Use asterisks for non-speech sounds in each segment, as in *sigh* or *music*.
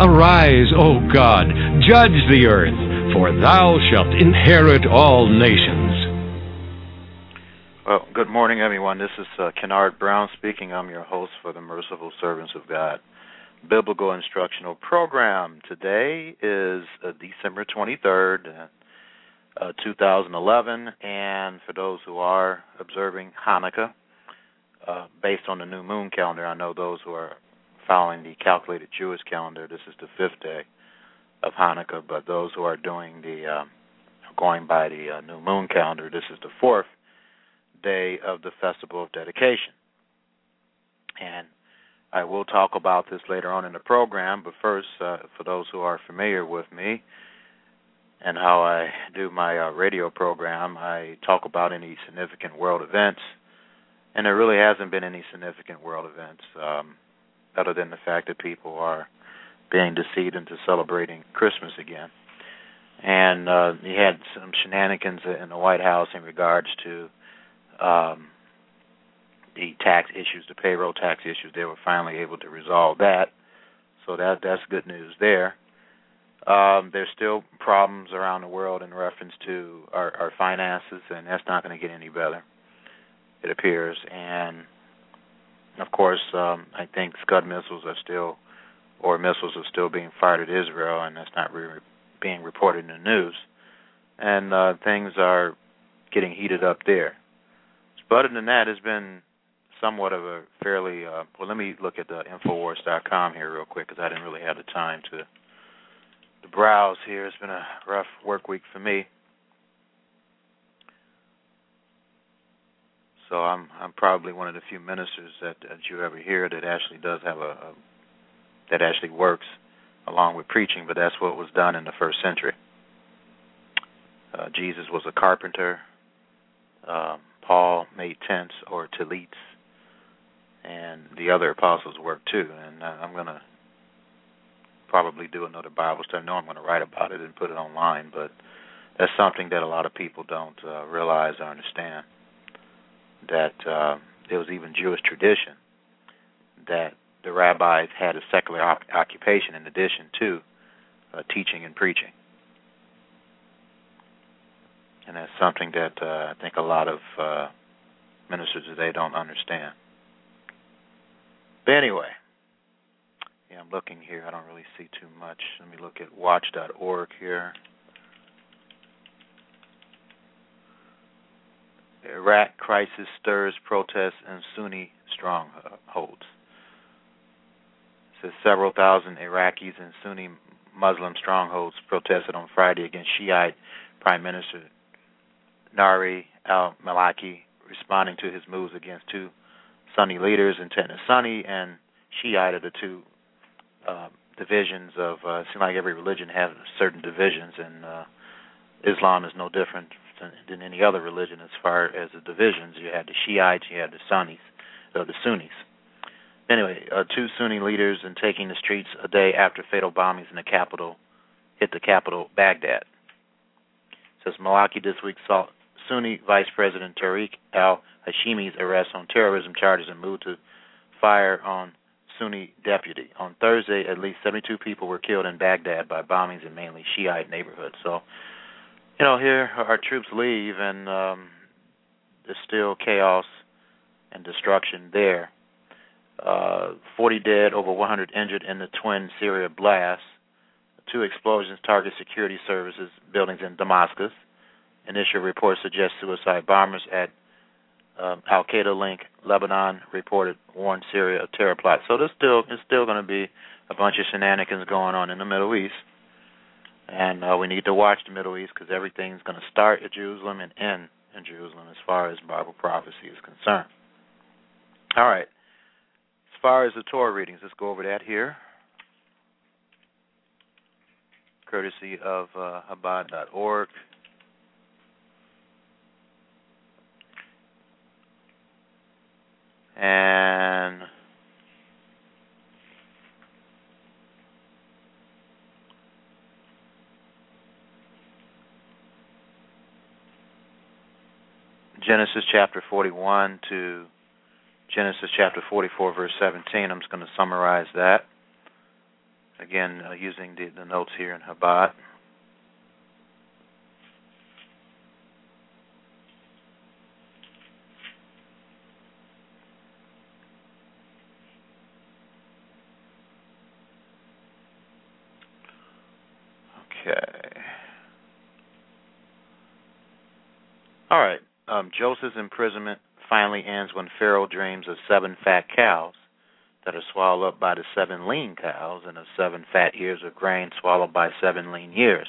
Arise, O God, judge the earth, for thou shalt inherit all nations. Well, good morning, everyone. This is uh, Kennard Brown speaking. I'm your host for the Merciful Servants of God Biblical Instructional Program. Today is uh, December 23rd, uh, 2011, and for those who are observing Hanukkah, uh, based on the new moon calendar, I know those who are following the calculated Jewish calendar, this is the fifth day of Hanukkah, but those who are doing the uh, going by the uh, new moon calendar, this is the fourth day of the festival of dedication. And I will talk about this later on in the program, but first, uh, for those who are familiar with me and how I do my uh, radio program, I talk about any significant world events, and there really hasn't been any significant world events. Um, other than the fact that people are being deceived into celebrating Christmas again. And uh, he had some shenanigans in the White House in regards to um, the tax issues, the payroll tax issues. They were finally able to resolve that, so that that's good news there. Um, there's still problems around the world in reference to our, our finances, and that's not going to get any better. It appears, and of course, um, I think Scud missiles are still, or missiles are still being fired at Israel, and that's not re- being reported in the news. And uh, things are getting heated up there. But other than that, it's been somewhat of a fairly. Uh, well, let me look at the Infowars.com here real quick because I didn't really have the time to to browse here. It's been a rough work week for me. So I'm I'm probably one of the few ministers that, that you ever hear that actually does have a, a that actually works along with preaching, but that's what was done in the first century. Uh, Jesus was a carpenter. Um, Paul made tents or tallits, and the other apostles worked too. And I'm going to probably do another Bible study. I know I'm going to write about it and put it online, but that's something that a lot of people don't uh, realize or understand that uh, there was even Jewish tradition that the rabbis had a secular op- occupation in addition to uh, teaching and preaching. And that's something that uh, I think a lot of uh, ministers today don't understand. But anyway, yeah, I'm looking here. I don't really see too much. Let me look at watch.org here. Iraq crisis stirs protests in Sunni strongholds. It says several thousand Iraqis in Sunni Muslim strongholds protested on Friday against Shiite Prime Minister Nouri al-Maliki, responding to his moves against two Sunni leaders, in Intent Sunni and Shiite are the two uh, divisions of. Uh, it seems like every religion has certain divisions, and uh, Islam is no different than any other religion as far as the divisions. You had the Shiites, you had the Sunnis, or the Sunnis. Anyway, uh, two Sunni leaders in taking the streets a day after fatal bombings in the capital hit the capital, Baghdad. It says Maliki this week saw Sunni Vice President Tariq al Hashimi's arrest on terrorism charges and moved to fire on Sunni deputy. On Thursday, at least 72 people were killed in Baghdad by bombings in mainly Shiite neighborhoods. So you know, here our troops leave, and um, there's still chaos and destruction there. Uh, 40 dead, over 100 injured in the twin Syria blasts. two explosions target security services buildings in Damascus. Initial reports suggest suicide bombers at um, Al Qaeda link Lebanon reported warned Syria of terror plot. So there's still there's still going to be a bunch of shenanigans going on in the Middle East, and uh, we need to watch the Middle East because everything's going to start at Jerusalem and end in Jerusalem as far as Bible prophecy is concerned. All right. As far as the Torah readings, let's go over that here, courtesy of uh. And Genesis chapter 41 to Genesis chapter 44, verse 17. I'm just going to summarize that. Again, uh, using the, the notes here in Chabad. Okay. All right. Um, Joseph's imprisonment finally ends when Pharaoh dreams of seven fat cows that are swallowed up by the seven lean cows and of seven fat ears of grain swallowed by seven lean years.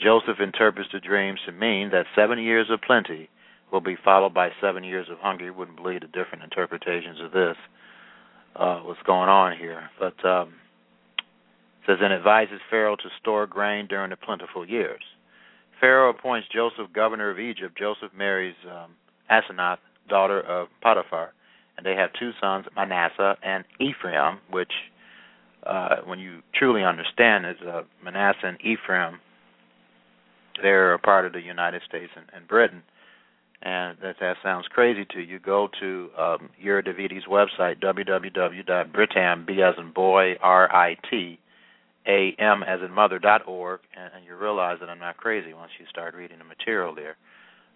Joseph interprets the dreams to mean that seven years of plenty will be followed by seven years of hunger. You wouldn't believe the different interpretations of this, uh, what's going on here. But um, says, and advises Pharaoh to store grain during the plentiful years. Pharaoh appoints Joseph governor of Egypt. Joseph marries um, Asenath, daughter of Potiphar, and they have two sons, Manasseh and Ephraim, which, uh, when you truly understand, is uh, Manasseh and Ephraim. They're a part of the United States and, and Britain. And that, that sounds crazy to you. Go to um, Yair Davidi's website, www.britam, B as in boy, R I T, am as in mother dot org, and, and you realize that I'm not crazy once you start reading the material there.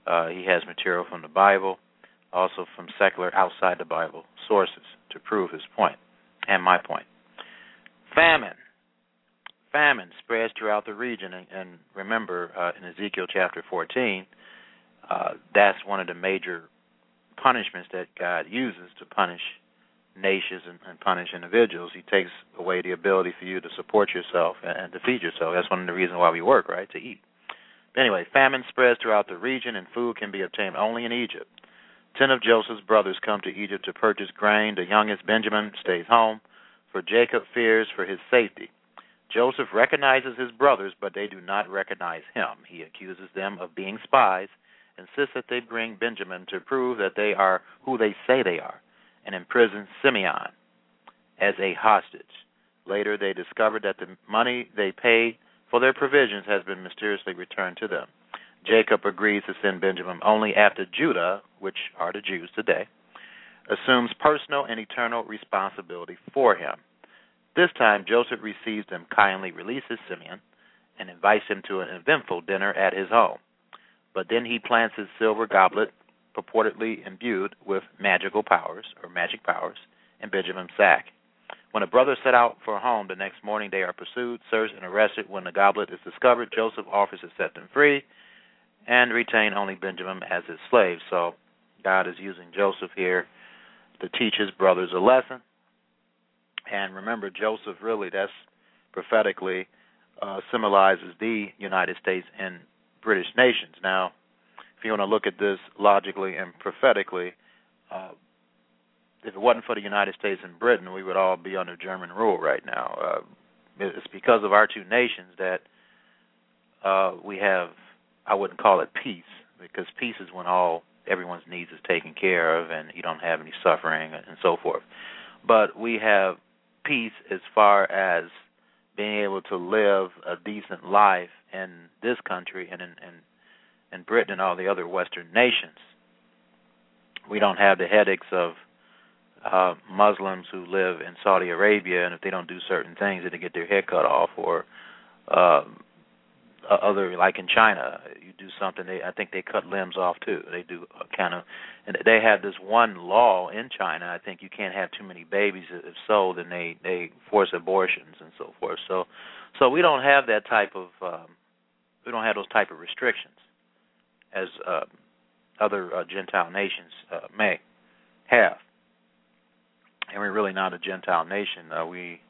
Uh, he has material from the Bible, also from secular outside the Bible sources to prove his point and my point. Famine. Famine spreads throughout the region, and, and remember uh, in Ezekiel chapter 14, uh, that's one of the major punishments that God uses to punish nations and, and punish individuals. He takes away the ability for you to support yourself and, and to feed yourself. That's one of the reasons why we work, right? To eat. But anyway, famine spreads throughout the region, and food can be obtained only in Egypt. Ten of Joseph's brothers come to Egypt to purchase grain. The youngest, Benjamin, stays home, for Jacob fears for his safety. Joseph recognizes his brothers, but they do not recognize him. He accuses them of being spies, insists that they bring Benjamin to prove that they are who they say they are and imprisoned Simeon as a hostage. Later, they discovered that the money they paid for their provisions has been mysteriously returned to them. Jacob agrees to send Benjamin only after Judah, which are the Jews today, assumes personal and eternal responsibility for him. This time, Joseph receives them kindly, releases Simeon, and invites him to an eventful dinner at his home. But then he plants his silver goblet purportedly imbued with magical powers or magic powers in Benjamin's sack. When the brothers set out for home the next morning, they are pursued, searched, and arrested. When the goblet is discovered, Joseph offers to set them free and retain only Benjamin as his slave. So God is using Joseph here to teach his brothers a lesson. And remember, Joseph really, that's prophetically uh, symbolizes the United States and British nations. Now, if you want to look at this logically and prophetically, uh, if it wasn't for the United States and Britain, we would all be under German rule right now. Uh, it's because of our two nations that uh, we have, I wouldn't call it peace, because peace is when all everyone's needs is taken care of and you don't have any suffering and so forth. But we have peace as far as being able to live a decent life in this country and in, in and Britain and all the other Western nations. We don't have the headaches of uh, Muslims who live in Saudi Arabia, and if they don't do certain things, they get their head cut off, or uh, other like in China, you do something, they I think they cut limbs off too. They do kind of, and they have this one law in China. I think you can't have too many babies. If so, then they they force abortions and so forth. So So we don't have that type of um, we don't have those type of restrictions as uh, other uh, Gentile nations uh, may have, and we're really not a Gentile nation. Uh, we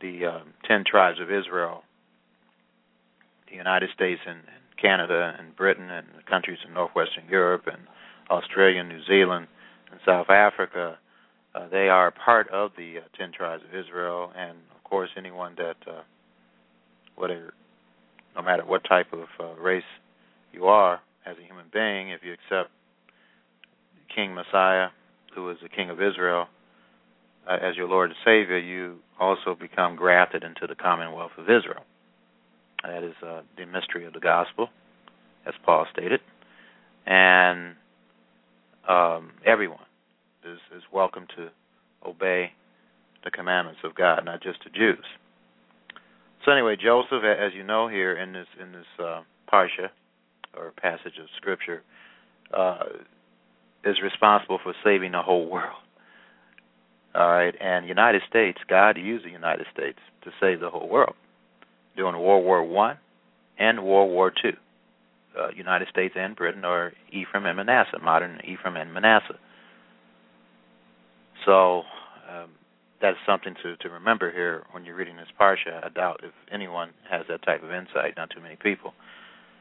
the uh, ten tribes of Israel, the United States and, and Canada and Britain and the countries in northwestern Europe and Australia, and New Zealand, and South Africa. Uh, they are part of the uh, ten tribes of Israel, and of course, anyone that uh, whatever, no matter what type of uh, race you are as a human being, if you accept King Messiah, who is the King of Israel, uh, as your Lord and Savior, you also become grafted into the Commonwealth of Israel. That is uh, the mystery of the gospel, as Paul stated, and um, everyone is, is welcome to obey the commandments of God, not just the Jews. So anyway, Joseph, as you know here in this in this uh, parsha or passage of scripture, uh, is responsible for saving the whole world. All right, and United States, God used the United States to save the whole world during World War One and World War Two. Uh, United States and Britain are Ephraim and Manasseh, modern Ephraim and Manasseh. So um, that's something to to remember here when you're reading this parsha. I doubt if anyone has that type of insight. Not too many people,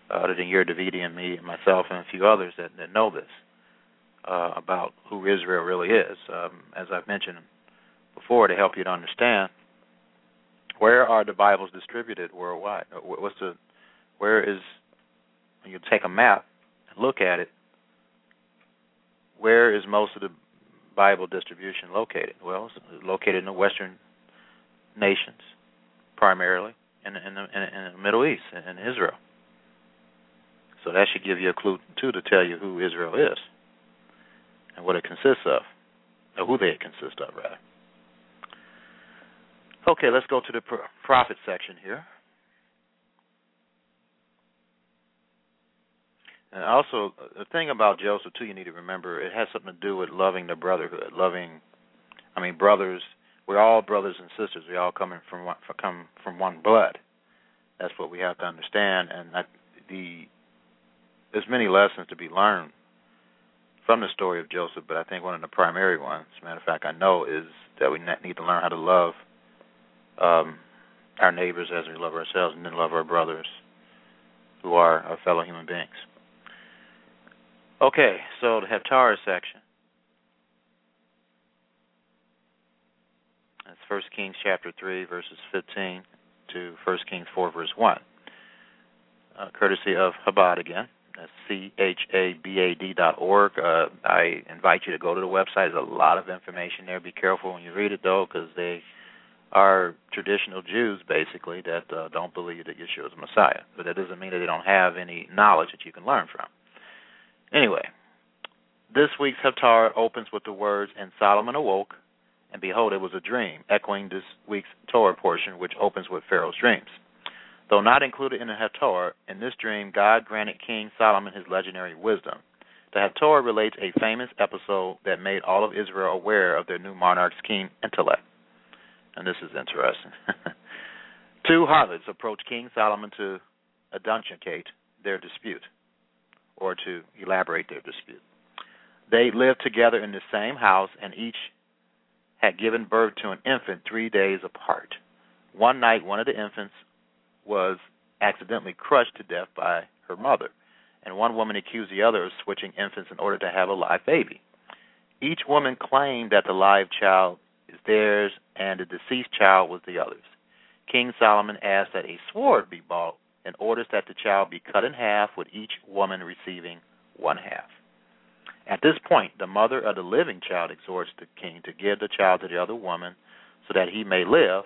other than Yair Davidi and me and myself and a few others that, that know this uh, about who Israel really is. Um, as I've mentioned before, to help you to understand where are the Bibles distributed worldwide. Uh, what's the where is when you take a map and look at it, where is most of the Bible distribution located? Well, it's located in the Western nations, primarily, in, in, the, in the Middle East, in Israel. So that should give you a clue too to tell you who Israel is and what it consists of, or who they consist of, rather. Okay, let's go to the prophet section here. And also, the thing about Joseph too, you need to remember, it has something to do with loving the brotherhood, loving. I mean, brothers. We're all brothers and sisters. We all coming from one, come from one blood. That's what we have to understand. And that the there's many lessons to be learned from the story of Joseph, but I think one of the primary ones, as a matter of fact, I know, is that we need to learn how to love um, our neighbors as we love ourselves, and then love our brothers who are our fellow human beings. Okay, so the Haftarah section. That's First Kings chapter three, verses fifteen to First Kings four, verse one. Uh, courtesy of Chabad again. C H A B A D dot org. Uh, I invite you to go to the website. There's a lot of information there. Be careful when you read it though, because they are traditional Jews basically that uh, don't believe that Yeshua is the Messiah. But that doesn't mean that they don't have any knowledge that you can learn from. Anyway, this week's Haftarah opens with the words, And Solomon awoke, and behold, it was a dream, echoing this week's Torah portion, which opens with Pharaoh's dreams. Though not included in the Haftarah, in this dream, God granted King Solomon his legendary wisdom. The Haftarah relates a famous episode that made all of Israel aware of their new monarch's keen intellect. And this is interesting. *laughs* Two harlots approached King Solomon to adjudicate their dispute or to elaborate their dispute. They lived together in the same house, and each had given birth to an infant three days apart. One night, one of the infants was accidentally crushed to death by her mother, and one woman accused the other of switching infants in order to have a live baby. Each woman claimed that the live child is theirs and the deceased child was the other's. King Solomon asked that a sword be bought and orders that the child be cut in half, with each woman receiving one half. At this point, the mother of the living child exhorts the king to give the child to the other woman so that he may live,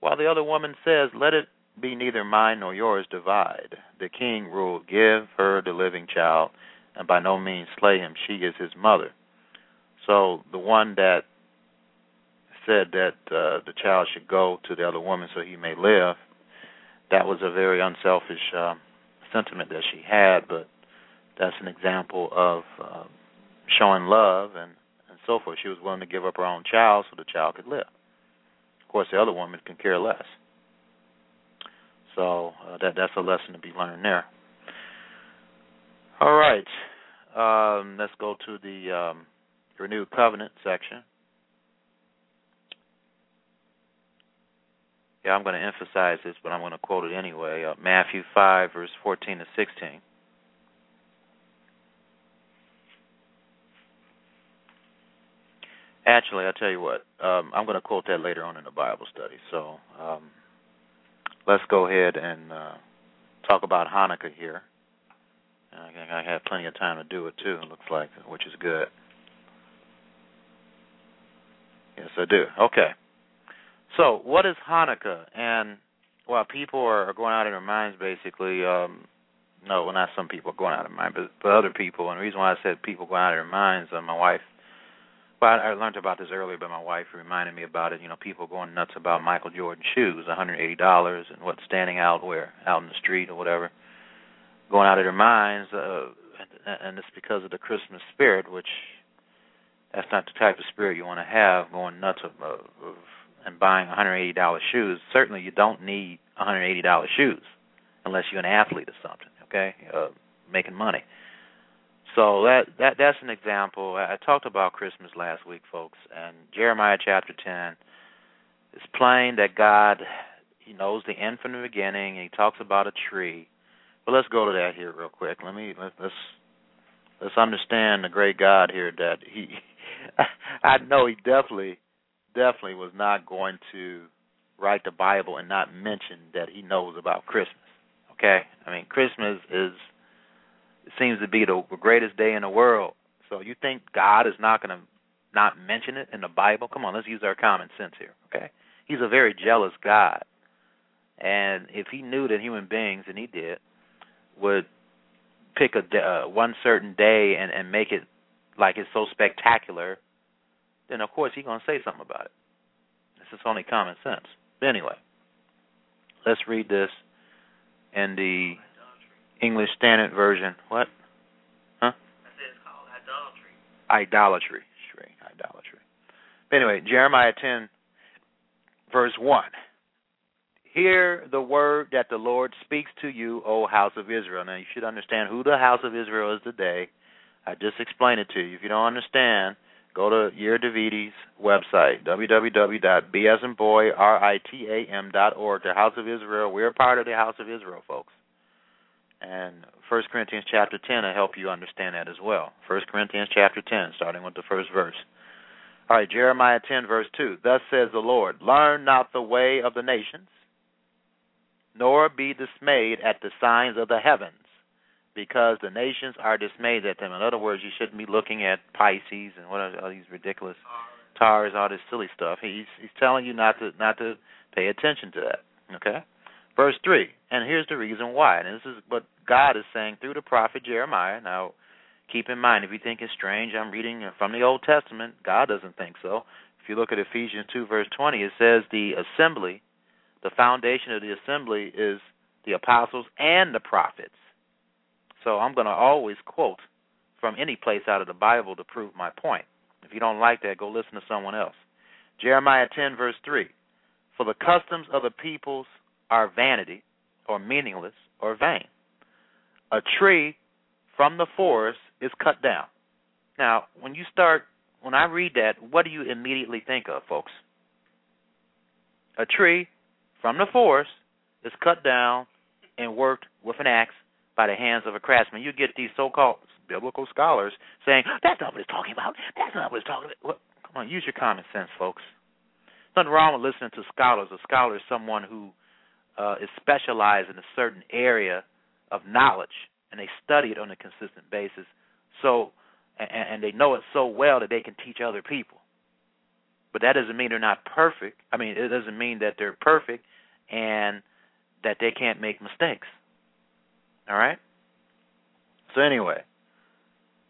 while the other woman says, Let it be neither mine nor yours, divide. The king ruled, Give her the living child, and by no means slay him. She is his mother. So the one that said that uh, the child should go to the other woman so he may live that was a very unselfish uh, sentiment that she had, but that's an example of uh, showing love and, and so forth. She was willing to give up her own child so the child could live. Of course, the other woman can care less. So uh, that that's a lesson to be learned there. All right, um, let's go to the um, renewed covenant section. Yeah, I'm going to emphasize this, but I'm going to quote it anyway. Uh, Matthew 5, verse 14 to 16. Actually, I'll tell you what. Um, I'm going to quote that later on in the Bible study. So um, let's go ahead and uh, talk about Hanukkah here. I I have plenty of time to do it too. It looks like, which is good. Yes, I do. Okay. So, what is Hanukkah? And well, people are, going out of their minds, basically. Um, no, well, not some people going out of mind, but but other people. And the reason why I said people going out of their minds, uh, my wife well, I learned about this earlier, but my wife reminded me about it. You know, people going nuts about Michael Jordan shoes, $180, and what's standing out where out in the street or whatever, going out of their minds, uh, and it's because of the Christmas spirit, which that's not the type of spirit you want to have, going nuts of, of, and buying $180 shoes. Certainly, you don't need $180 shoes unless you're an athlete or something. Okay, uh, making money. So that that that's an example. I talked about Christmas last week, folks, and Jeremiah chapter ten. It's plain that God He knows the end from the beginning. and He talks about a tree. But let's go to that here real quick. Let me let, let's let's understand the great God here that He. *laughs* I know He definitely definitely was not going to write the Bible and not mention that He knows about Christmas. Okay, I mean Christmas is seems to be the greatest day in the world. So you think God is not going to not mention it in the Bible? Come on, let's use our common sense here, okay? He's a very jealous God. And if he knew that human beings, and he did, would pick a uh, one certain day and and make it like it's so spectacular, then of course he's to say something about it. This is only common sense. But anyway, let's read this in the English Standard Version. What? Huh? I said it's called idolatry. Idolatry. Idolatry. But anyway, Jeremiah 10, verse 1. Hear the word that the Lord speaks to you, O house of Israel. Now, you should understand who the house of Israel is today. I just explained it to you. If you don't understand, go to Yair Davidi's website, www.bsandboyritam.org. The House of Israel. We're part of the House of Israel, folks. And First Corinthians chapter 10 will help you understand that as well. First Corinthians chapter 10, starting with the first verse. All right, Jeremiah 10, verse 2. Thus says the Lord Learn not the way of the nations, nor be dismayed at the signs of the heavens, because the nations are dismayed at them. In other words, you shouldn't be looking at Pisces and what are all these ridiculous tars, all this silly stuff. He's he's telling you not to not to pay attention to that. Okay? Verse 3, and here's the reason why. And this is what God is saying through the prophet Jeremiah. Now, keep in mind, if you think it's strange, I'm reading from the Old Testament. God doesn't think so. If you look at Ephesians 2, verse 20, it says the assembly, the foundation of the assembly is the apostles and the prophets. So I'm going to always quote from any place out of the Bible to prove my point. If you don't like that, go listen to someone else. Jeremiah 10, verse 3 For the customs of the peoples are vanity or meaningless or vain. A tree from the forest is cut down. Now, when you start, when I read that, what do you immediately think of, folks? A tree from the forest is cut down and worked with an axe by the hands of a craftsman. You get these so-called biblical scholars saying, "That's not what it's talking about. That's not what it's talking about." Well, come on, use your common sense, folks. Nothing wrong with listening to scholars. A scholar is someone who uh, is specialized in a certain area of knowledge, and they study it on a consistent basis. So, and, and they know it so well that they can teach other people. But that doesn't mean they're not perfect. I mean, it doesn't mean that they're perfect and that they can't make mistakes. All right. So anyway,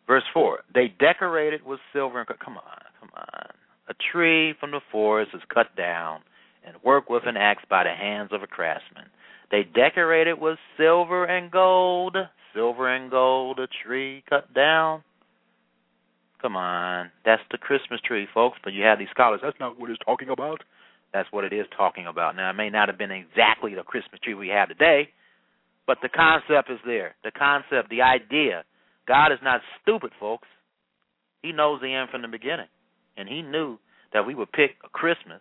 verse four: they decorated with silver and come on, come on. A tree from the forest is cut down and work with an axe by the hands of a craftsman. They decorate it with silver and gold, silver and gold, a tree cut down. Come on, that's the Christmas tree, folks. But you have these scholars. That's not what it's talking about. That's what it is talking about. Now, it may not have been exactly the Christmas tree we have today, but the concept is there. The concept, the idea. God is not stupid, folks. He knows the end from the beginning. And He knew that we would pick a Christmas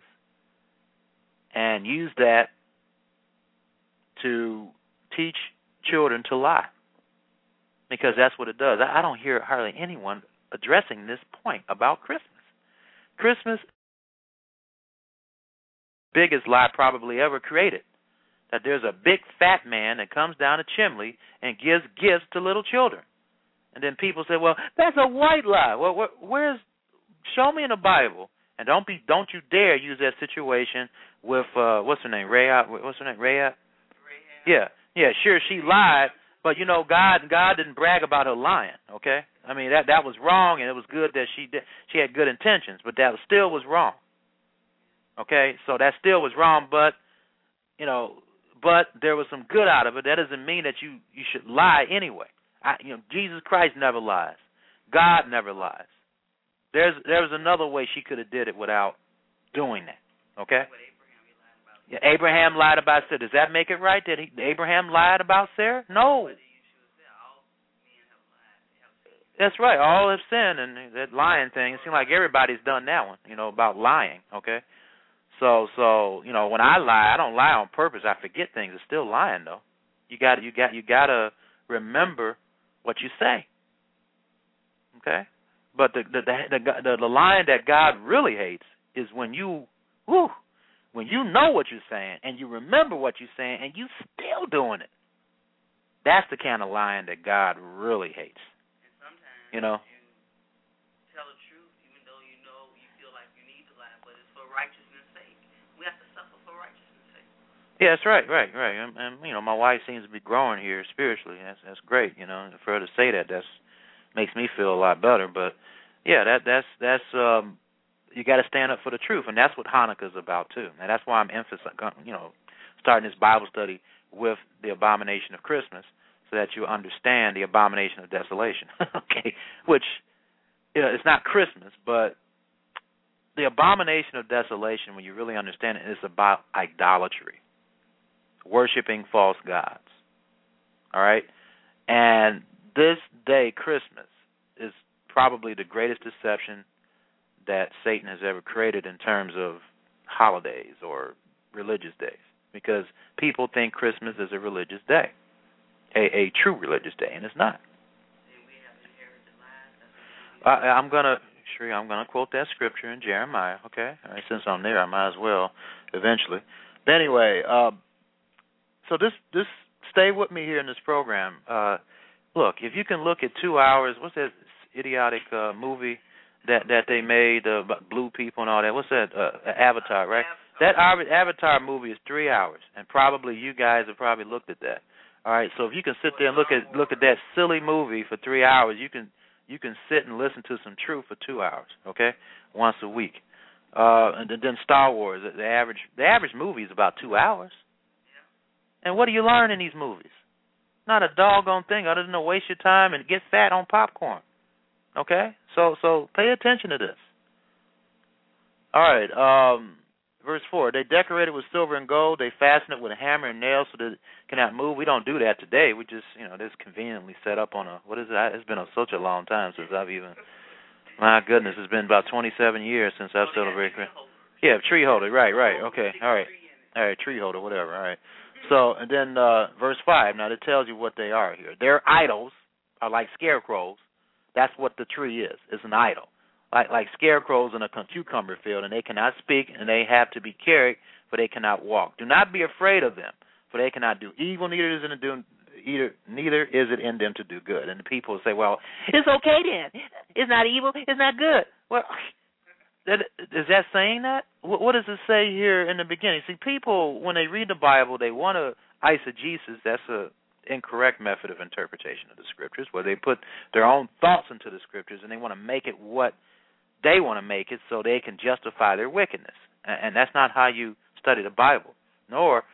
and use that to teach children to lie. Because that's what it does. I don't hear hardly anyone addressing this point about Christmas. Christmas biggest lie probably ever created. That there's a big fat man that comes down a chimney and gives gifts to little children. And then people say, "Well, that's a white lie." Well, where, where's show me in the Bible and don't be don't you dare use that situation with uh what's her name? Rahab what's her name? Rahab? Yeah. Yeah, sure she lied, but you know God God didn't brag about her lying, okay? I mean that that was wrong and it was good that she did she had good intentions, but that still was wrong. Okay? So that still was wrong, but you know, but there was some good out of it. That doesn't mean that you you should lie anyway. I, you know, Jesus Christ never lies. God never lies. There's there was another way she could have did it without doing that. Okay. Abraham lied about Sarah. Does that make it right? Did he, Abraham lied about Sarah? No. That's right. All have sinned, and that lying thing. It seems like everybody's done that one. You know about lying. Okay. So so you know when I lie, I don't lie on purpose. I forget things. It's still lying though. You got you got you got to remember what you say. Okay. But the the the the, the line that God really hates is when you whew, when you know what you're saying and you remember what you're saying and you still doing it. That's the kind of lying that God really hates. And sometimes You know. you tell the truth even though you know you feel like you need to lie, but it's for righteousness' sake. We have to suffer for righteousness' sake. Yeah, that's right, right, right. And, and you know, my wife seems to be growing here spiritually. That's that's great. You know, for her to say that, that's makes me feel a lot better. But yeah, that that's that's um, you got to stand up for the truth, and that's what Hanukkah is about too. And that's why I'm emphasizing, you know, starting this Bible study with the abomination of Christmas, so that you understand the abomination of desolation. *laughs* okay, which you know, it's not Christmas, but the abomination of desolation, when you really understand it, is about idolatry worshiping false gods. All right? And this day, Christmas, is probably the greatest deception that Satan has ever created in terms of holidays or religious days. Because people think Christmas is a religious day, a, a true religious day, and it's not. I, I'm gonna, sure, I'm gonna quote that scripture in Jeremiah. Okay, right, since I'm there, I might as well eventually. But anyway, uh, so this this stay with me here in this program. Uh, look, if you can look at two hours, what's that idiotic uh, movie that that they made uh, about blue people and all that? What's that? Uh, Avatar, right? That Avatar movie is three hours, and probably you guys have probably looked at that. All right, so if you can sit there and look at look at that silly movie for three hours, you can you can sit and listen to some truth for two hours. Okay, once a week. Uh, and then- then Star Wars, the average the average movie is about two hours. And what do you learn in these movies? Not a doggone thing other than to waste your time and get fat on popcorn. Okay? So so pay attention to this. All right, um verse 4. They decorated with silver and gold. They fastened it with a hammer and nails so that it cannot move. We don't do that today. We just, you know, this conveniently set up on a what is it? It's been a, such a long time since I've even my goodness, it's been about 27 years since I've celebrated Christmas. Yeah, tree holder. Right, right. Okay. All right. All right, tree holder, whatever. All right. So, and then uh verse 5. Now, it tells you what they are here. Their idols are like scarecrows. That's what the tree is. It's an idol. Like like scarecrows in a cucumber field, and they cannot speak, and they have to be carried, for they cannot walk. Do not be afraid of them, for they cannot do evil, neither is it in do either neither is it in them to do good. And the people say, Well, it's okay then. It's not evil, it's not good. Well that, is that saying that? What, what does it say here in the beginning? See, people when they read the Bible, they want to eisegesis. That's a incorrect method of interpretation of the scriptures, where they put their own thoughts into the scriptures and they want to make it what they want to make it, so they can justify their wickedness. And, that's not how you study the Bible, nor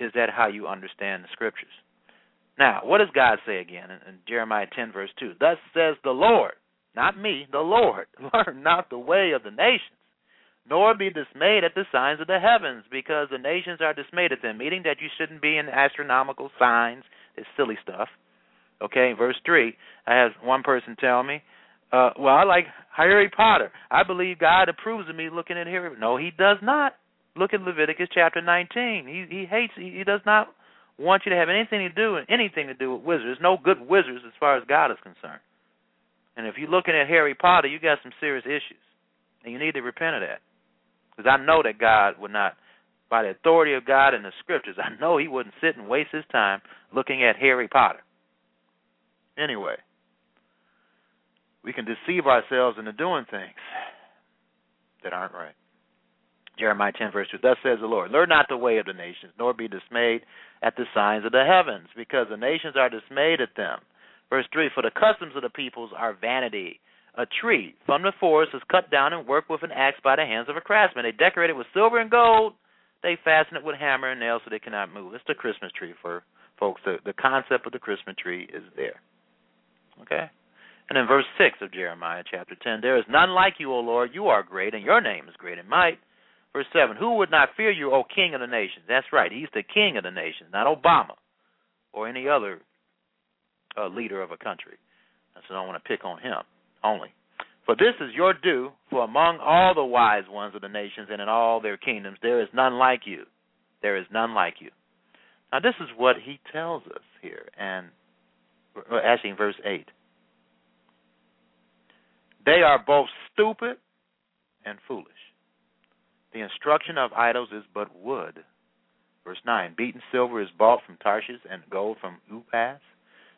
is that how you understand the scriptures. Now, what does God say again in, in Jeremiah 10, verse 2? Thus says the Lord, not me, the Lord, *laughs* learn not the way of the nations, nor be dismayed at the signs of the heavens, because the nations are dismayed at them. Meaning that you shouldn't be in astronomical signs. It's silly stuff. Okay, verse 3. I had one person tell me, uh, well, I like Harry Potter. I believe God approves of me looking at Harry. No, he does not. Look at Leviticus chapter 19. He he hates. He, he does not want you to have anything to do anything to do with wizards. no good wizards as far as God is concerned. And if you're looking at Harry Potter, you got some serious issues, and you need to repent of that. Because I know that God would not, by the authority of God and the scriptures, *laughs* I know He wouldn't sit and waste His time looking at Harry Potter. Anyway, we can deceive ourselves into doing things that aren't right. Jeremiah 10, verse 2. Thus says the Lord Learn not the way of the nations, nor be dismayed at the signs of the heavens, because the nations are dismayed at them. Verse 3 For the customs of the peoples are vanity. A tree from the forest is cut down and worked with an axe by the hands of a craftsman. They decorate it with silver and gold. They fasten it with hammer and nails so they cannot move. It's the Christmas tree for folks. The, the concept of the Christmas tree is there. Okay? And in verse 6 of Jeremiah chapter 10, there is none like you, O Lord. You are great, and your name is great in might. Verse 7, who would not fear you, O King of the nations? That's right, he's the King of the nations, not Obama or any other uh, leader of a country. So I don't want to pick on him only. For this is your due, for among all the wise ones of the nations and in all their kingdoms, there is none like you. There is none like you. Now, this is what he tells us here, and actually in verse 8. They are both stupid and foolish. The instruction of idols is but wood. Verse 9 Beaten silver is bought from Tarshish, and gold from Uphaz.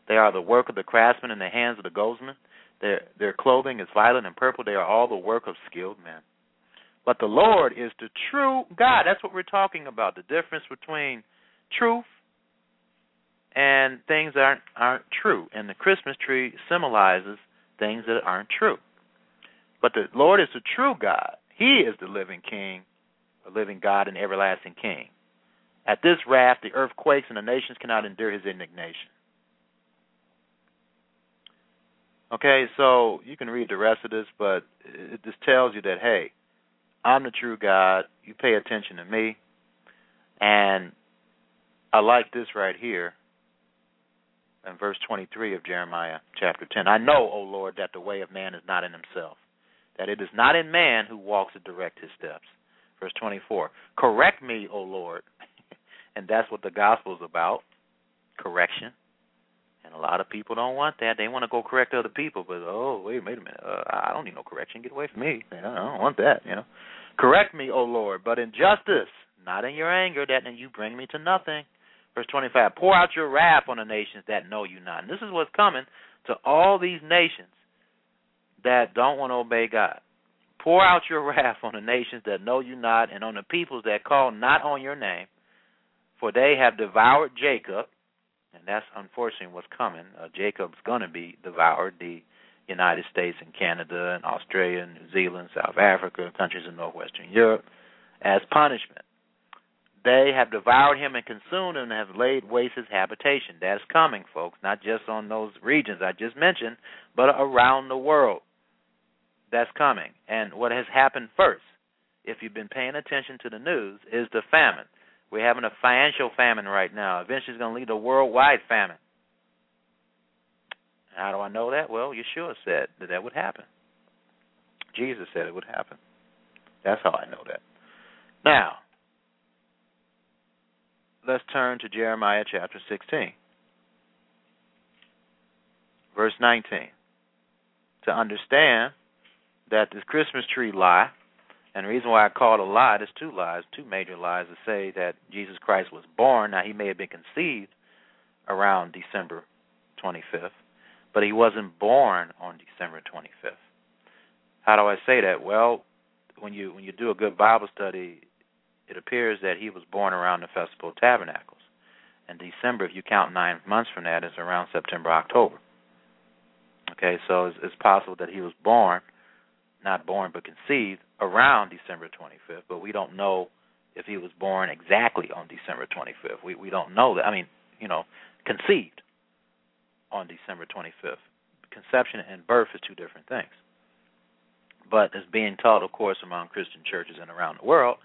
They are the work of the craftsman in the hands of the goldsman. Their, their clothing is violet and purple. They are all the work of skilled men. But the Lord is the true God. That's what we're talking about. The difference between truth and things that aren't aren't true. And the Christmas tree symbolizes things that aren't true. But the Lord is the true God. He is the living King, the living God and everlasting King. At this wrath, the earth quakes and the nations cannot endure his indignation. Okay, so you can read the rest of this, but it just tells you that, hey, I'm the true God. You pay attention to me. And I like this right here in verse 23 of Jeremiah chapter 10. I know, O Lord, that the way of man is not in himself that it is not in man who walks to direct his steps. Verse 24 Correct me, O Lord. *laughs* and that's what the gospel is about correction. And a lot of people don't want that. They want to go correct other people, but oh, wait, wait a minute. Uh, I don't need no correction. Get away from me. I don't want that, you know. Correct me, O Lord, but in justice, not in your anger, that you bring me to nothing. Verse 25 Pour out your wrath on the nations that know you not. And this is what's coming to all these nations that don't want to obey God. Pour out your wrath on the nations that know you not, and on the peoples that call not on your name, for they have devoured Jacob, and that's unfortunately what's coming. Uh, Jacob's going to be devoured. The United States and Canada and Australia and New Zealand, South Africa, countries in northwestern Europe, as punishment. They have devoured him and consumed him and have laid waste his habitation. That's coming, folks, not just on those regions I just mentioned, but around the world that's coming. And what has happened first, if you've been paying attention to the news, is the famine. We're having a financial famine right now. Eventually, it's going to lead to a worldwide famine. How do I know that? Well, Yeshua said that that would happen. Jesus said it would happen. That's how I know that. Now, let's turn to Jeremiah chapter 16, verse 19. To understand that this Christmas tree lie, and the reason why I call it a lie, there's two lies, two major lies to say that Jesus Christ was born. Now, he may have been conceived around December 25th, but he wasn't born on December 25th. How do I say that? Well, when you when you do a good Bible study, it appears that he was born around the Festival of Tabernacles. And December, if you count nine months from that, is around September, October. Okay, so it's, it's possible that he was born not born but conceived around December 25th, but we don't know if he was born exactly on December 25th. We we don't know that. I mean, you know, conceived on December 25th. Conception and birth is two different things. but it's being taught, of course, among Christian churches and around the world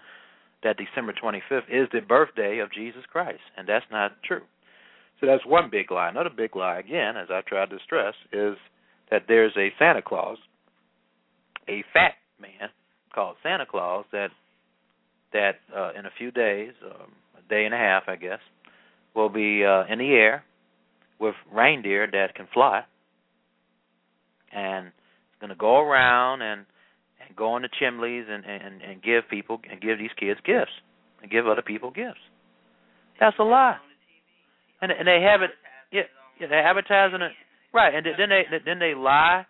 that December 25th is the birthday of Jesus Christ, and that's not true. So that's one big lie. Another big lie, again, as I tried to stress, is that there's a Santa Claus, a fat man called Santa Claus that that uh, in a few days, um, a day and a half, I guess, will be uh, in the air with reindeer that can fly, and it's going to go around and and go on the chimneys and and and give people and give these kids gifts and give other people gifts. That's a lie. And and they have it. Yeah, yeah they're advertising it right, and then they then they lie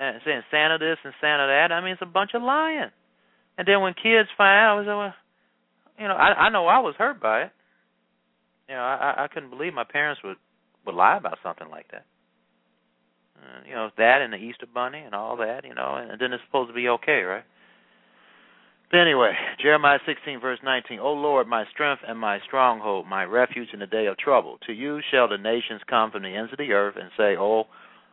and saying Santa this and Santa that. I mean, it's a bunch of lying. And then when kids find out, I was like, well, you know, I I know I was hurt by it. You know, I I couldn't believe my parents would would lie about something like that. Uh, you know, that and the Easter Bunny and all that, you know, and, and then it's supposed to be okay, right? But anyway, *laughs* Jeremiah 16, verse 19. O Lord, my strength and my stronghold, my refuge in the day of trouble. To you shall the nations come from the ends of the earth and say, Oh,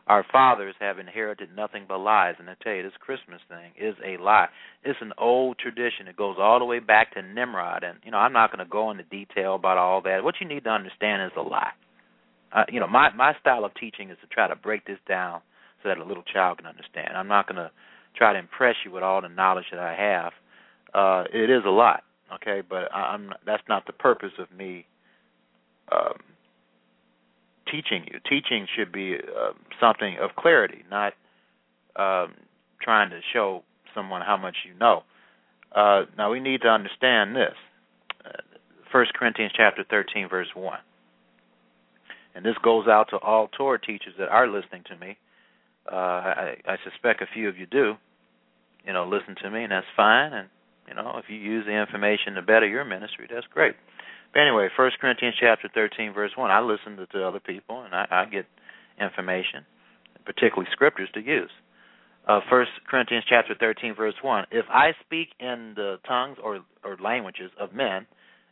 our fathers have inherited nothing but lies. And I tell you, this Christmas thing is a lie. It's an old tradition. It goes all the way back to Nimrod. And, you know, I'm not going to go into detail about all that. What you need to understand is a lie. Uh, you know, my my style of teaching is to try to break this down so that a little child can understand. I'm not going to try to impress you with all the knowledge that I have. Uh, it is a lot, okay, but I'm that's not the purpose of me um, teaching you. Teaching should be uh, something of clarity, not um, trying to show someone how much you know. Uh, now we need to understand this. Uh, First Corinthians chapter 13, verse 1 and this goes out to all Torah teachers that are listening to me. Uh, I, I suspect a few of you do. You know, listen to me, and that's fine. And you know, if you use the information to better your ministry, that's great. But anyway, First Corinthians chapter thirteen, verse one. I listen to, to other people, and I, I get information, particularly scriptures to use. Uh, First Corinthians chapter thirteen, verse one. If I speak in the tongues or or languages of men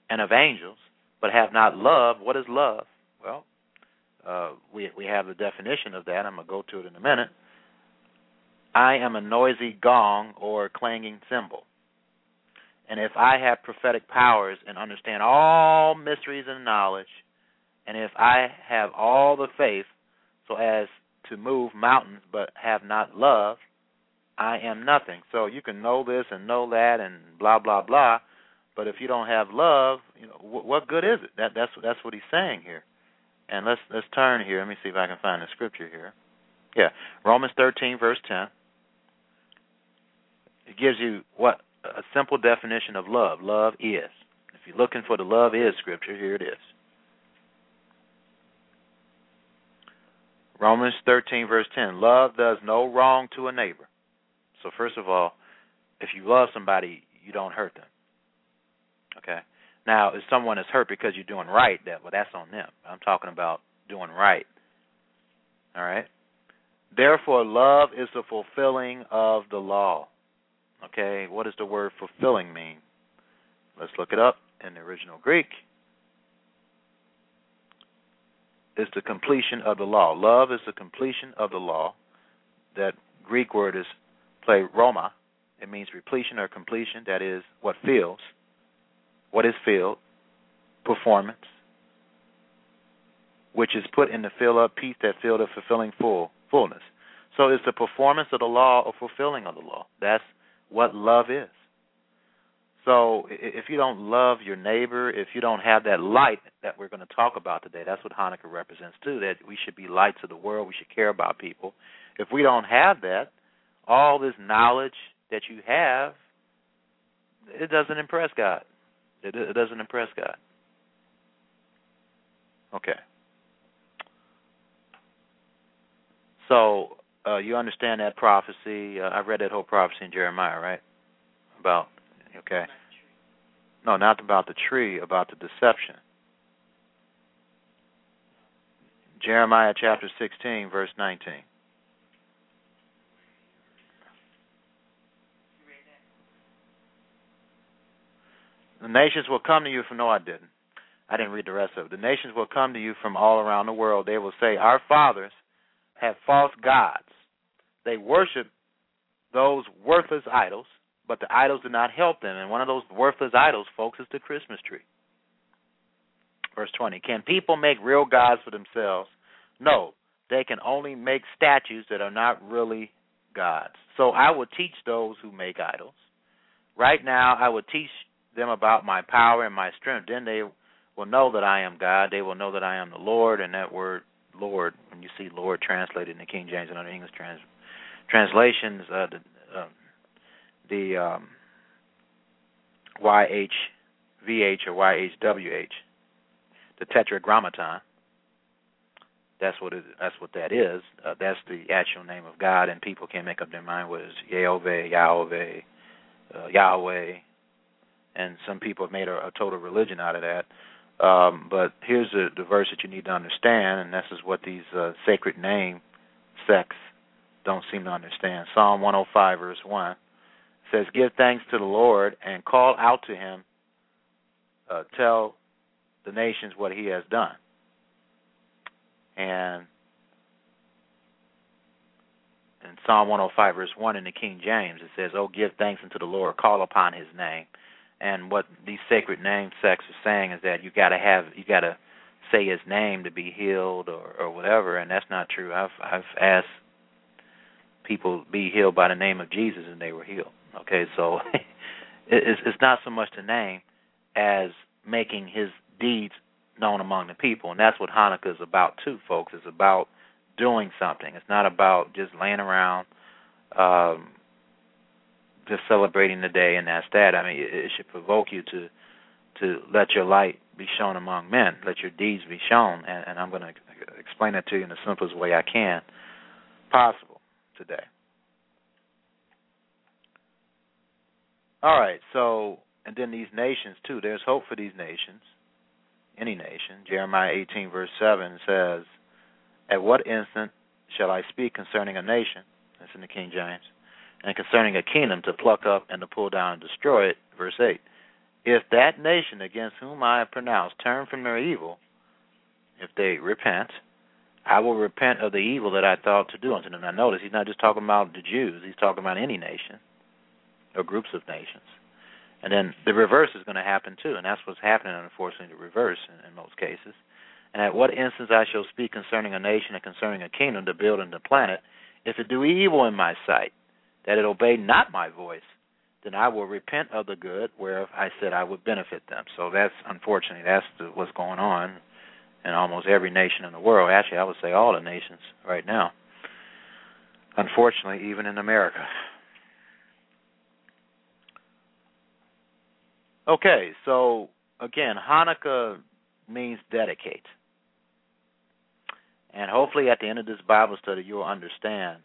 and of angels, but have not love, what is love? Well, uh, we we have the definition of that. I'm gonna go to it in a minute. I am a noisy gong or clanging cymbal. And if I have prophetic powers and understand all mysteries and knowledge, and if I have all the faith so as to move mountains but have not love, I am nothing. So you can know this and know that and blah blah blah, but if you don't have love, you know what, what good is it? That that's that's what he's saying here. And let's let's turn here. Let me see if I can find the scripture here. Yeah, Romans 13 verse 10. It gives you what a simple definition of love. Love is. If you're looking for the love is scripture, here it is. Romans 13 verse 10. Love does no wrong to a neighbor. So first of all, if you love somebody, you don't hurt them. Okay? Now, if someone is hurt because you're doing right, that well, that's on them. I'm talking about doing right. All right. Therefore, love is the fulfilling of the law. Okay, what does the word fulfilling mean? Let's look it up in the original Greek. It's the completion of the law. Love is the completion of the law. That Greek word is pleroma. It means repletion or completion. That is what fills what is filled, performance, which is put in the fill up piece that filled a fulfilling full fullness. So it's the performance of the law or fulfilling of the law. That's what love is. So if you don't love your neighbor, if you don't have that light that we're going to talk about today, that's what Hanukkah represents too, that we should be lights of the world, we should care about people. If we don't have that, all this knowledge that you have, it doesn't impress God. It, doesn't impress God. Okay. So uh, you understand that prophecy? Uh, I read that whole prophecy in Jeremiah, right? About okay. No, not about the tree, about the deception. Jeremiah chapter 16, verse 19. The nations will come to you from no I didn't. I didn't read the rest of it. The nations will come to you from all around the world. They will say, Our fathers have false gods. They worship those worthless idols, but the idols do not help them. And one of those worthless idols, folks, is the Christmas tree. Verse 20 Can people make real gods for themselves? No, they can only make statues that are not really gods. So I will teach those who make idols. Right now, I will teach them about my power and my strength. Then they will know that I am God. They will know that I am the Lord. And that word Lord, when you see Lord translated in the King James and other English trans- translations, uh, the, uh, the um, YHVH or YHWH, the Tetragrammaton. That's what it, that's what that is. Uh, that's the actual name of God, and people can make up their mind what is Yehovah, Yahweh, uh, Yahweh, and some people have made a, a total religion out of that. Um, but here's the, the verse that you need to understand, and this is what these uh, sacred name sects don't seem to understand. Psalm 105, verse 1 says, Give thanks to the Lord and call out to him, uh, tell the nations what he has done. And in Psalm 105, verse 1 in the King James, it says, Oh, give thanks unto the Lord, call upon his name. And what these sacred name sects are saying is that you got to have, you got to say his name to be healed or, or whatever, and that's not true. I've I've asked people be healed by the name of Jesus, and they were healed. Okay, so *laughs* it's it's not so much the name as making his deeds known among the people, and that's what Hanukkah is about too, folks. It's about doing something. It's not about just laying around, um, just celebrating the day and that's that. I mean, it, it should provoke you to to let your light be shown among men, let your deeds be shown, and, and I'm going to explain that to you in the simplest way I can possible today. All right, so and then these nations too. There's hope for these nations, any nation. Jeremiah 18 verse 7 says, "At what instant shall I speak concerning a nation?" That's in the King James. And concerning a kingdom to pluck up and to pull down and destroy it. Verse 8. If that nation against whom I have pronounced turn from their evil, if they repent, I will repent of the evil that I thought to do unto them. Now notice he's not just talking about the Jews, he's talking about any nation or groups of nations. And then the reverse is going to happen too, and that's what's happening, unfortunately, the reverse in, in most cases. And at what instance I shall speak concerning a nation and concerning a kingdom to build and to plant it, if it do evil in my sight, that it obey not my voice, then I will repent of the good whereof I said I would benefit them. So that's unfortunately that's the, what's going on in almost every nation in the world. Actually, I would say all the nations right now. Unfortunately, even in America. Okay, so again, Hanukkah means dedicate. And hopefully at the end of this Bible study you'll understand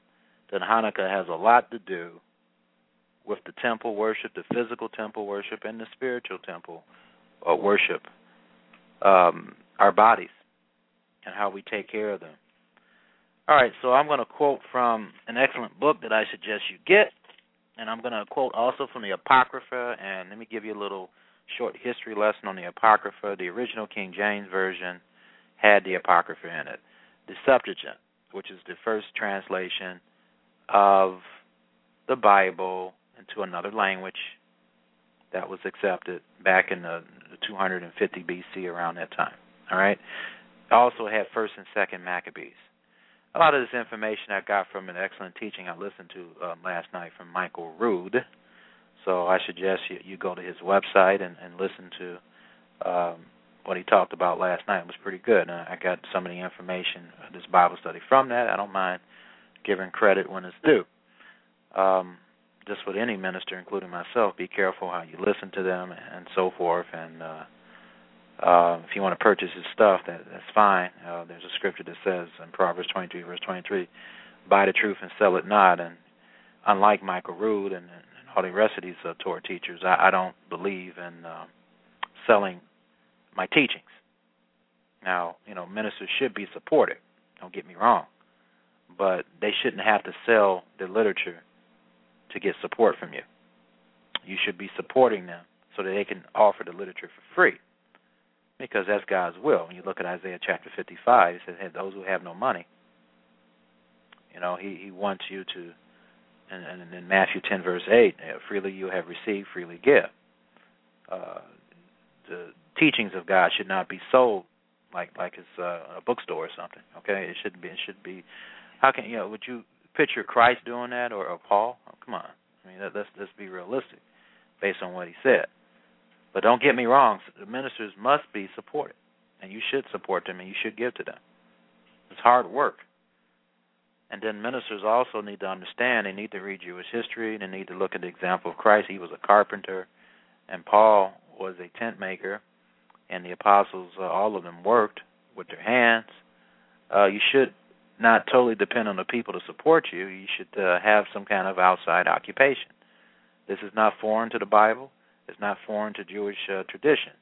that Hanukkah has a lot to do with the temple worship, the physical temple worship, and the spiritual temple uh, worship, um, our bodies, and how we take care of them. All right, so I'm going to quote from an excellent book that I suggest you get, and I'm going to quote also from the Apocrypha, and let me give you a little short history lesson on the Apocrypha. The original King James Version had the Apocrypha in it. The Septuagint, which is the first translation of the Bible into another language that was accepted back in the 250 BC around that time. All right. Also had first and second Maccabees. A lot of this information I got from an excellent teaching I listened to uh, last night from Michael Rood. So I suggest you, you go to his website and, and listen to um, what he talked about last night. It was pretty good. Uh, I got some of the information, uh, this Bible study from that. I don't mind giving credit when it's due. Um, just with any minister, including myself, be careful how you listen to them and so forth. And uh, uh, if you want to purchase his stuff, that that's fine. Uh, there's a scripture that says in Proverbs 23, verse 23, "Buy the truth and sell it not." And unlike Michael Rood and, and all the rest of these uh, Torah teachers, I, I don't believe in uh, selling my teachings. Now, you know, ministers should be supported. Don't get me wrong but they shouldn't have to sell their literature to get support from you. You should be supporting them so that they can offer the literature for free. Because that's God's will. When you look at Isaiah chapter 55, he says, hey, those who have no money, you know, he, he wants you to And, and in Matthew 10 verse 8, uh, freely you have received, freely give. Uh, the teachings of God should not be sold like like it's uh, a bookstore or something. Okay, it shouldn't be. It should be. How can you know? Would you picture Christ doing that or, or Paul? Oh, come on. I mean, let, let's let's be realistic, based on what he said. But don't get me wrong. The ministers must be supported, and you should support them, and you should give to them. It's hard work. And then ministers also need to understand they need to read Jewish history. They need to look at the example of Christ. He was a carpenter, and Paul was a tent maker and the apostles, uh, all of them worked with their hands. Uh, you should not totally depend on the people to support you. You should uh, have some kind of outside occupation. This is not foreign to the Bible. It's not foreign to Jewish uh, tradition.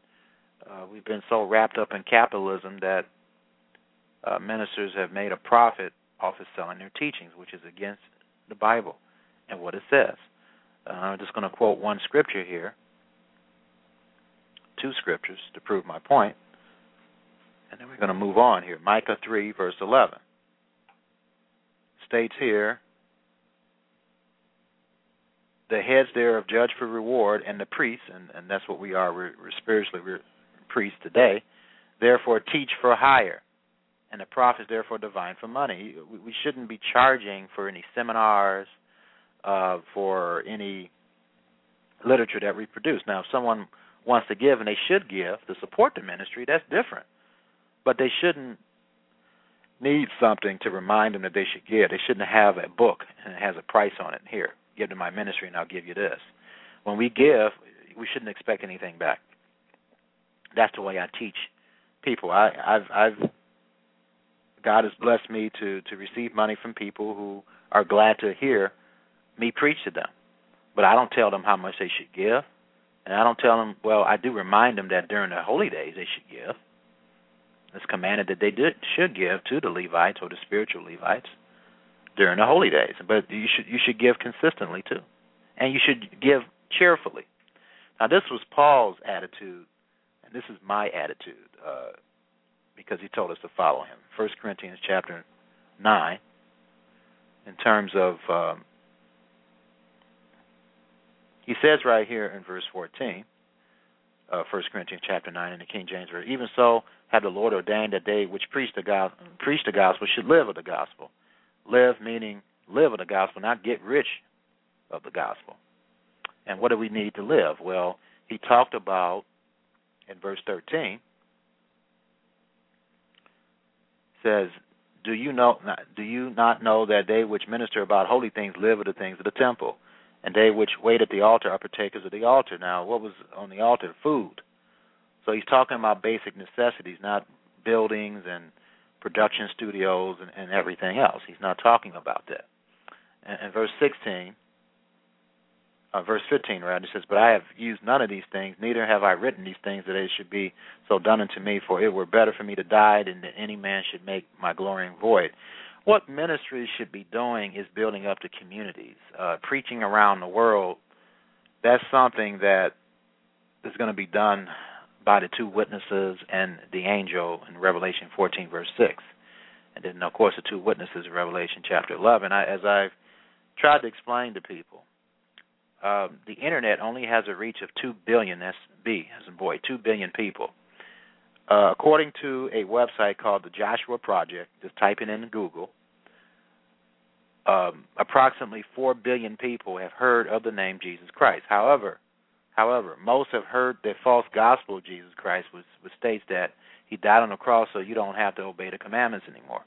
Uh, we've been so wrapped up in capitalism that uh, ministers have made a profit off of selling their teachings, which is against the Bible and what it says. Uh, I'm just going to quote one scripture here two scriptures to prove my point. And then we're going to move on here. Micah 3, verse 11 states here the heads thereof judge for reward, and the priests, and, and that's what we are, we're, we're spiritually we're priests today, therefore teach for hire, and the prophets therefore divine for money. We, we shouldn't be charging for any seminars, uh, for any literature that we produce. Now, if someone wants to give, and they should give to support the ministry, that's different. But they shouldn't need something to remind them that they should give. They shouldn't have a book and it has a price on it. Here, give to my ministry, and I'll give you this. When we give, we shouldn't expect anything back. That's the way I teach people. I, I've, I've, God has blessed me to to receive money from people who are glad to hear me preach to them. But I don't tell them how much they should give. And I don't tell them, well, I do remind them that during the holy days they should give. It's commanded that they did, should give to the Levites or the spiritual Levites during the holy days. But you should you should give consistently too. And you should give cheerfully. Now this was Paul's attitude, and this is my attitude, uh, because he told us to follow him. First Corinthians chapter nine, in terms of um, he says right here in verse 14, uh, 1 Corinthians chapter 9 in the King James Version, even so have the Lord ordained that they which preach the, go- preach the gospel should live of the gospel. Live meaning live of the gospel, not get rich of the gospel. And what do we need to live? Well, he talked about in verse 13 says, "Do you know? Do you not know that they which minister about holy things live of the things of the temple?" and they which wait at the altar are partakers of the altar. Now, what was on the altar? Food. So he's talking about basic necessities, not buildings and production studios and, and everything else. He's not talking about that. And, and verse 16, uh, verse 15, rather, it says, But I have used none of these things, neither have I written these things that they should be so done unto me, for it were better for me to die than that any man should make my glorying void what ministries should be doing is building up the communities, uh, preaching around the world. That's something that is going to be done by the two witnesses and the angel in Revelation 14, verse 6. And then, of course, the two witnesses in Revelation chapter 11. I, as I've tried to explain to people, um, the internet only has a reach of 2 billion, that's B, as in boy, 2 billion people. Uh, according to a website called the Joshua Project, just type it in Google, um, approximately four billion people have heard of the name Jesus Christ. However, however, most have heard the false gospel of Jesus Christ, which, which states that He died on the cross so you don't have to obey the commandments anymore.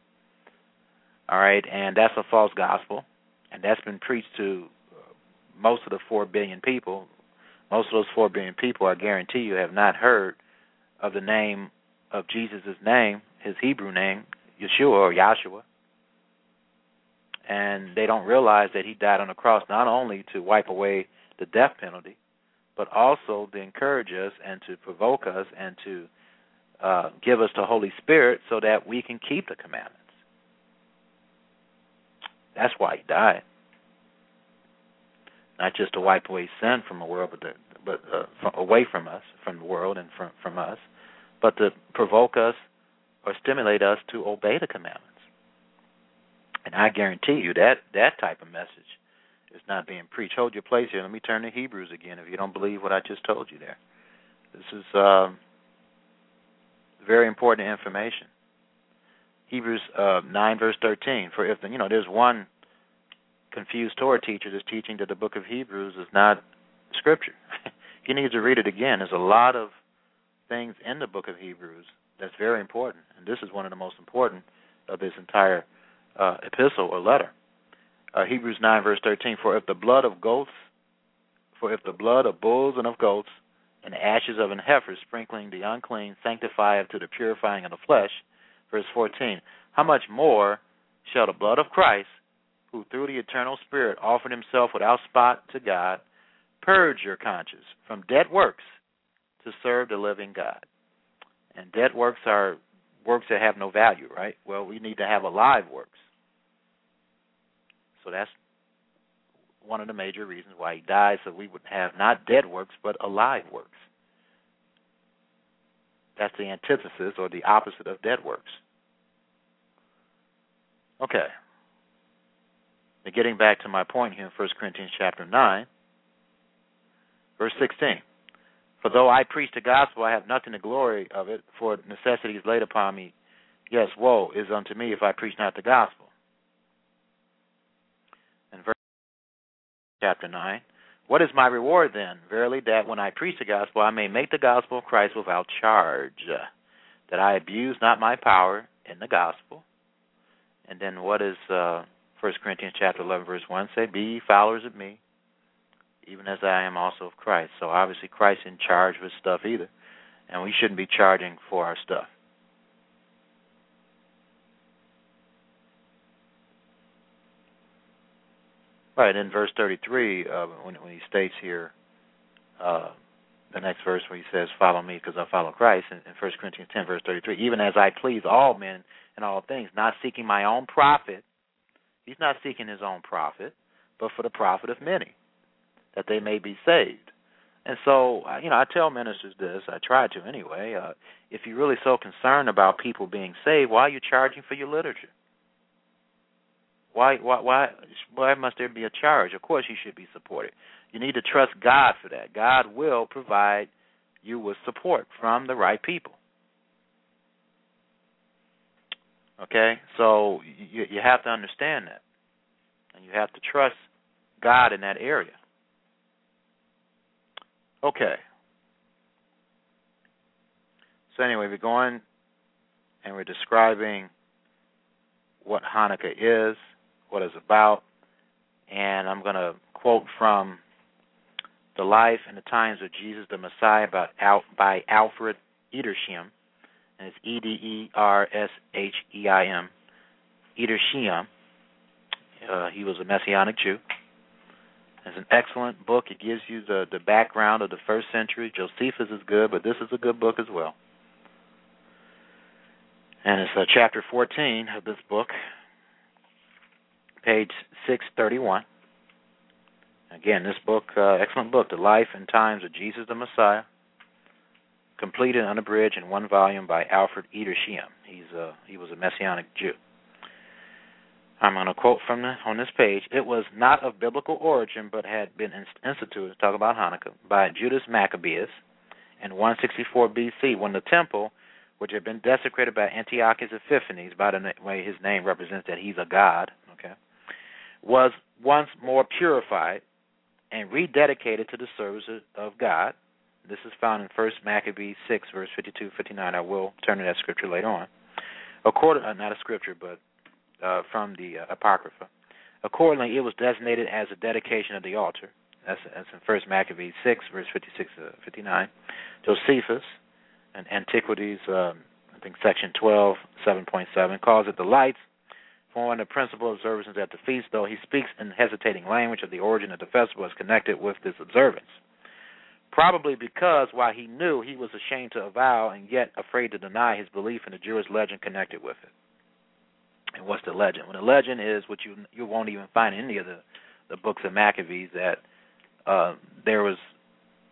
All right, and that's a false gospel, and that's been preached to uh, most of the four billion people. Most of those four billion people, I guarantee you, have not heard of the name of Jesus' name, his Hebrew name, Yeshua or Yahshua and they don't realize that he died on the cross not only to wipe away the death penalty, but also to encourage us and to provoke us and to uh, give us the Holy Spirit so that we can keep the commandments. That's why he died, not just to wipe away sin from the world, but but uh, from, away from us, from the world and from from us, but to provoke us or stimulate us to obey the commandments. And I guarantee you that that type of message is not being preached. Hold your place here. Let me turn to Hebrews again if you don't believe what I just told you there. This is uh, very important information. Hebrews uh, 9 verse 13. For if the, you know, there's one confused Torah teacher that's teaching that the book of Hebrews is not scripture. *laughs* he needs to read it again. There's a lot of things in the book of Hebrews that's very important, and this is one of the most important of this entire uh, epistle or letter. Uh, Hebrews 9 verse 13. For if the blood of goats, for if the blood of bulls and of goats and ashes of an heifer sprinkling the unclean sanctify to the purifying of the flesh, verse 14, how much more shall the blood of Christ, who through the eternal Spirit offered himself without spot to God, purge your conscience from dead works to serve the living God. And dead works are works that have no value, right? Well, we need to have alive works. So that's one of the major reasons why he died, so we would have not dead works, but alive works. That's the antithesis or the opposite of dead works. Okay. Now getting back to my point here in 1 Corinthians chapter 9, verse 16. For though I preach the gospel, I have nothing to glory of it, for necessity is laid upon me. Yes, woe is unto me if I preach not the gospel. In verse chapter 9, what is my reward then? Verily, that when I preach the gospel, I may make the gospel of Christ without charge, that I abuse not my power in the gospel. And then what is uh, 1 Corinthians chapter 11, verse 1 say? Be followers of me, even as I am also of Christ. So obviously Christ in charge with stuff either, and we shouldn't be charging for our stuff. Right in verse 33, uh, when, when he states here, uh, the next verse where he says, "Follow me, because I follow Christ." In, in 1 Corinthians 10, verse 33, even as I please all men in all things, not seeking my own profit. He's not seeking his own profit, but for the profit of many that they may be saved. And so, you know, I tell ministers this. I try to anyway. Uh, if you're really so concerned about people being saved, why are you charging for your literature? Why, why, why, why must there be a charge? Of course, you should be supported. You need to trust God for that. God will provide you with support from the right people. Okay, so you you have to understand that, and you have to trust God in that area. Okay. So anyway, we're going and we're describing what Hanukkah is, what it's about, and I'm going to quote from The Life and the Times of Jesus the Messiah by, Al, by Alfred Edersheim, and it's E D E R S H E I M, Edersheim. Uh, he was a Messianic Jew. It's an excellent book. It gives you the, the background of the first century. Josephus is good, but this is a good book as well. And it's uh, chapter 14 of this book, page 631. Again, this book, uh, excellent book, The Life and Times of Jesus the Messiah, completed and unabridged in one volume by Alfred Edersheim. He's uh, he was a Messianic Jew. I'm going to quote from the, on this page. It was not of biblical origin, but had been instituted, talk about Hanukkah, by Judas Maccabeus in 164 BC, when the temple, which had been desecrated by Antiochus Epiphanes, by the way his name represents that he's a god, okay, was once more purified and rededicated to the service of God. This is found in First Maccabees 6, verse 52 59. I will turn to that scripture later on. According, uh, not a scripture, but uh, from the uh, Apocrypha. Accordingly, it was designated as a dedication of the altar. That's, that's in First Maccabees 6, verse 56 to 59. Josephus, in Antiquities, um, I think section 12, 7.7, calls it the lights for the principal observances at the feast, though he speaks in hesitating language of the origin of the festival as connected with this observance. Probably because while he knew he was ashamed to avow and yet afraid to deny his belief in the Jewish legend connected with it. And what's the legend? Well, the legend is what you you won't even find in any of the the books of Maccabees that uh, there was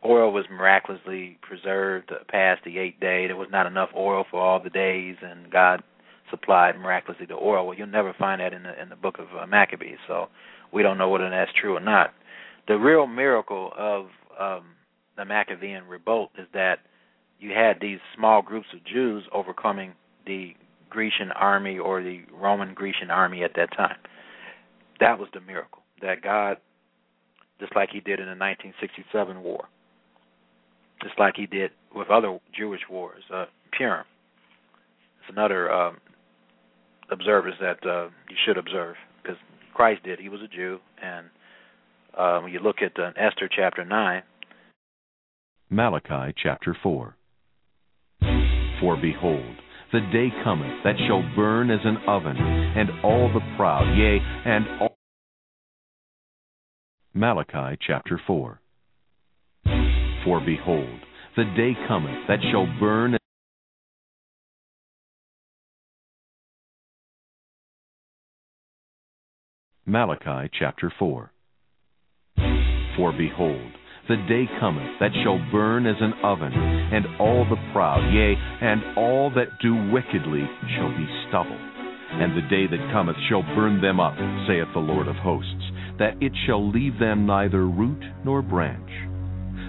oil was miraculously preserved past the eighth day. There was not enough oil for all the days, and God supplied miraculously the oil. Well, you'll never find that in the in the book of uh, Maccabees. So we don't know whether that's true or not. The real miracle of um, the Maccabean revolt is that you had these small groups of Jews overcoming the Grecian army or the Roman Grecian army at that time. That was the miracle that God, just like He did in the 1967 war, just like He did with other Jewish wars, uh, Purim. It's another um, observance that uh, you should observe because Christ did. He was a Jew, and uh, when you look at uh, Esther chapter nine, Malachi chapter four. For behold, the day cometh that shall burn as an oven, and all the proud, yea, and all. Malachi chapter 4. For behold, the day cometh that shall burn. Malachi chapter 4. For behold, the day cometh that shall burn as an oven, and all the proud, yea, and all that do wickedly shall be stubble. And the day that cometh shall burn them up, saith the Lord of hosts, that it shall leave them neither root nor branch.